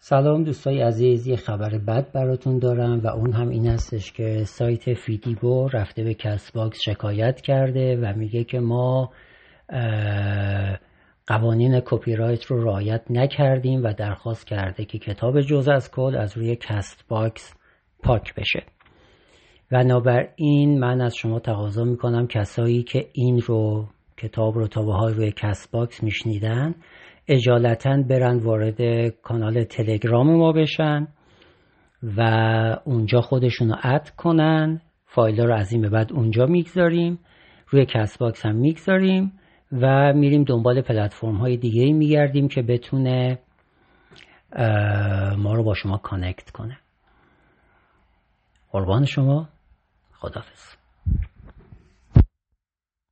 سلام دوستای عزیز یه خبر بد براتون دارم و اون هم این هستش که سایت فیدیبو رفته به Castbox شکایت کرده و میگه که ما قوانین کپی رایت رو رعایت نکردیم و درخواست کرده که کتاب جز از کل از روی Castbox پاک بشه. و این من از شما تقاضا می‌کنم کسایی که این رو کتاب رو تا حالا روی Castbox میشنیدن عجالتا برن وارد کانال تلگرام ما بشن و اونجا خودشون رو add کنن. فایل رو از این به بعد اونجا می‌گذاریم. روی Castbox هم می‌گذاریم و میریم دنبال پلتفرم های دیگه میگردیم که بتونه ما رو با شما connect کنه. قربان شما. خدافز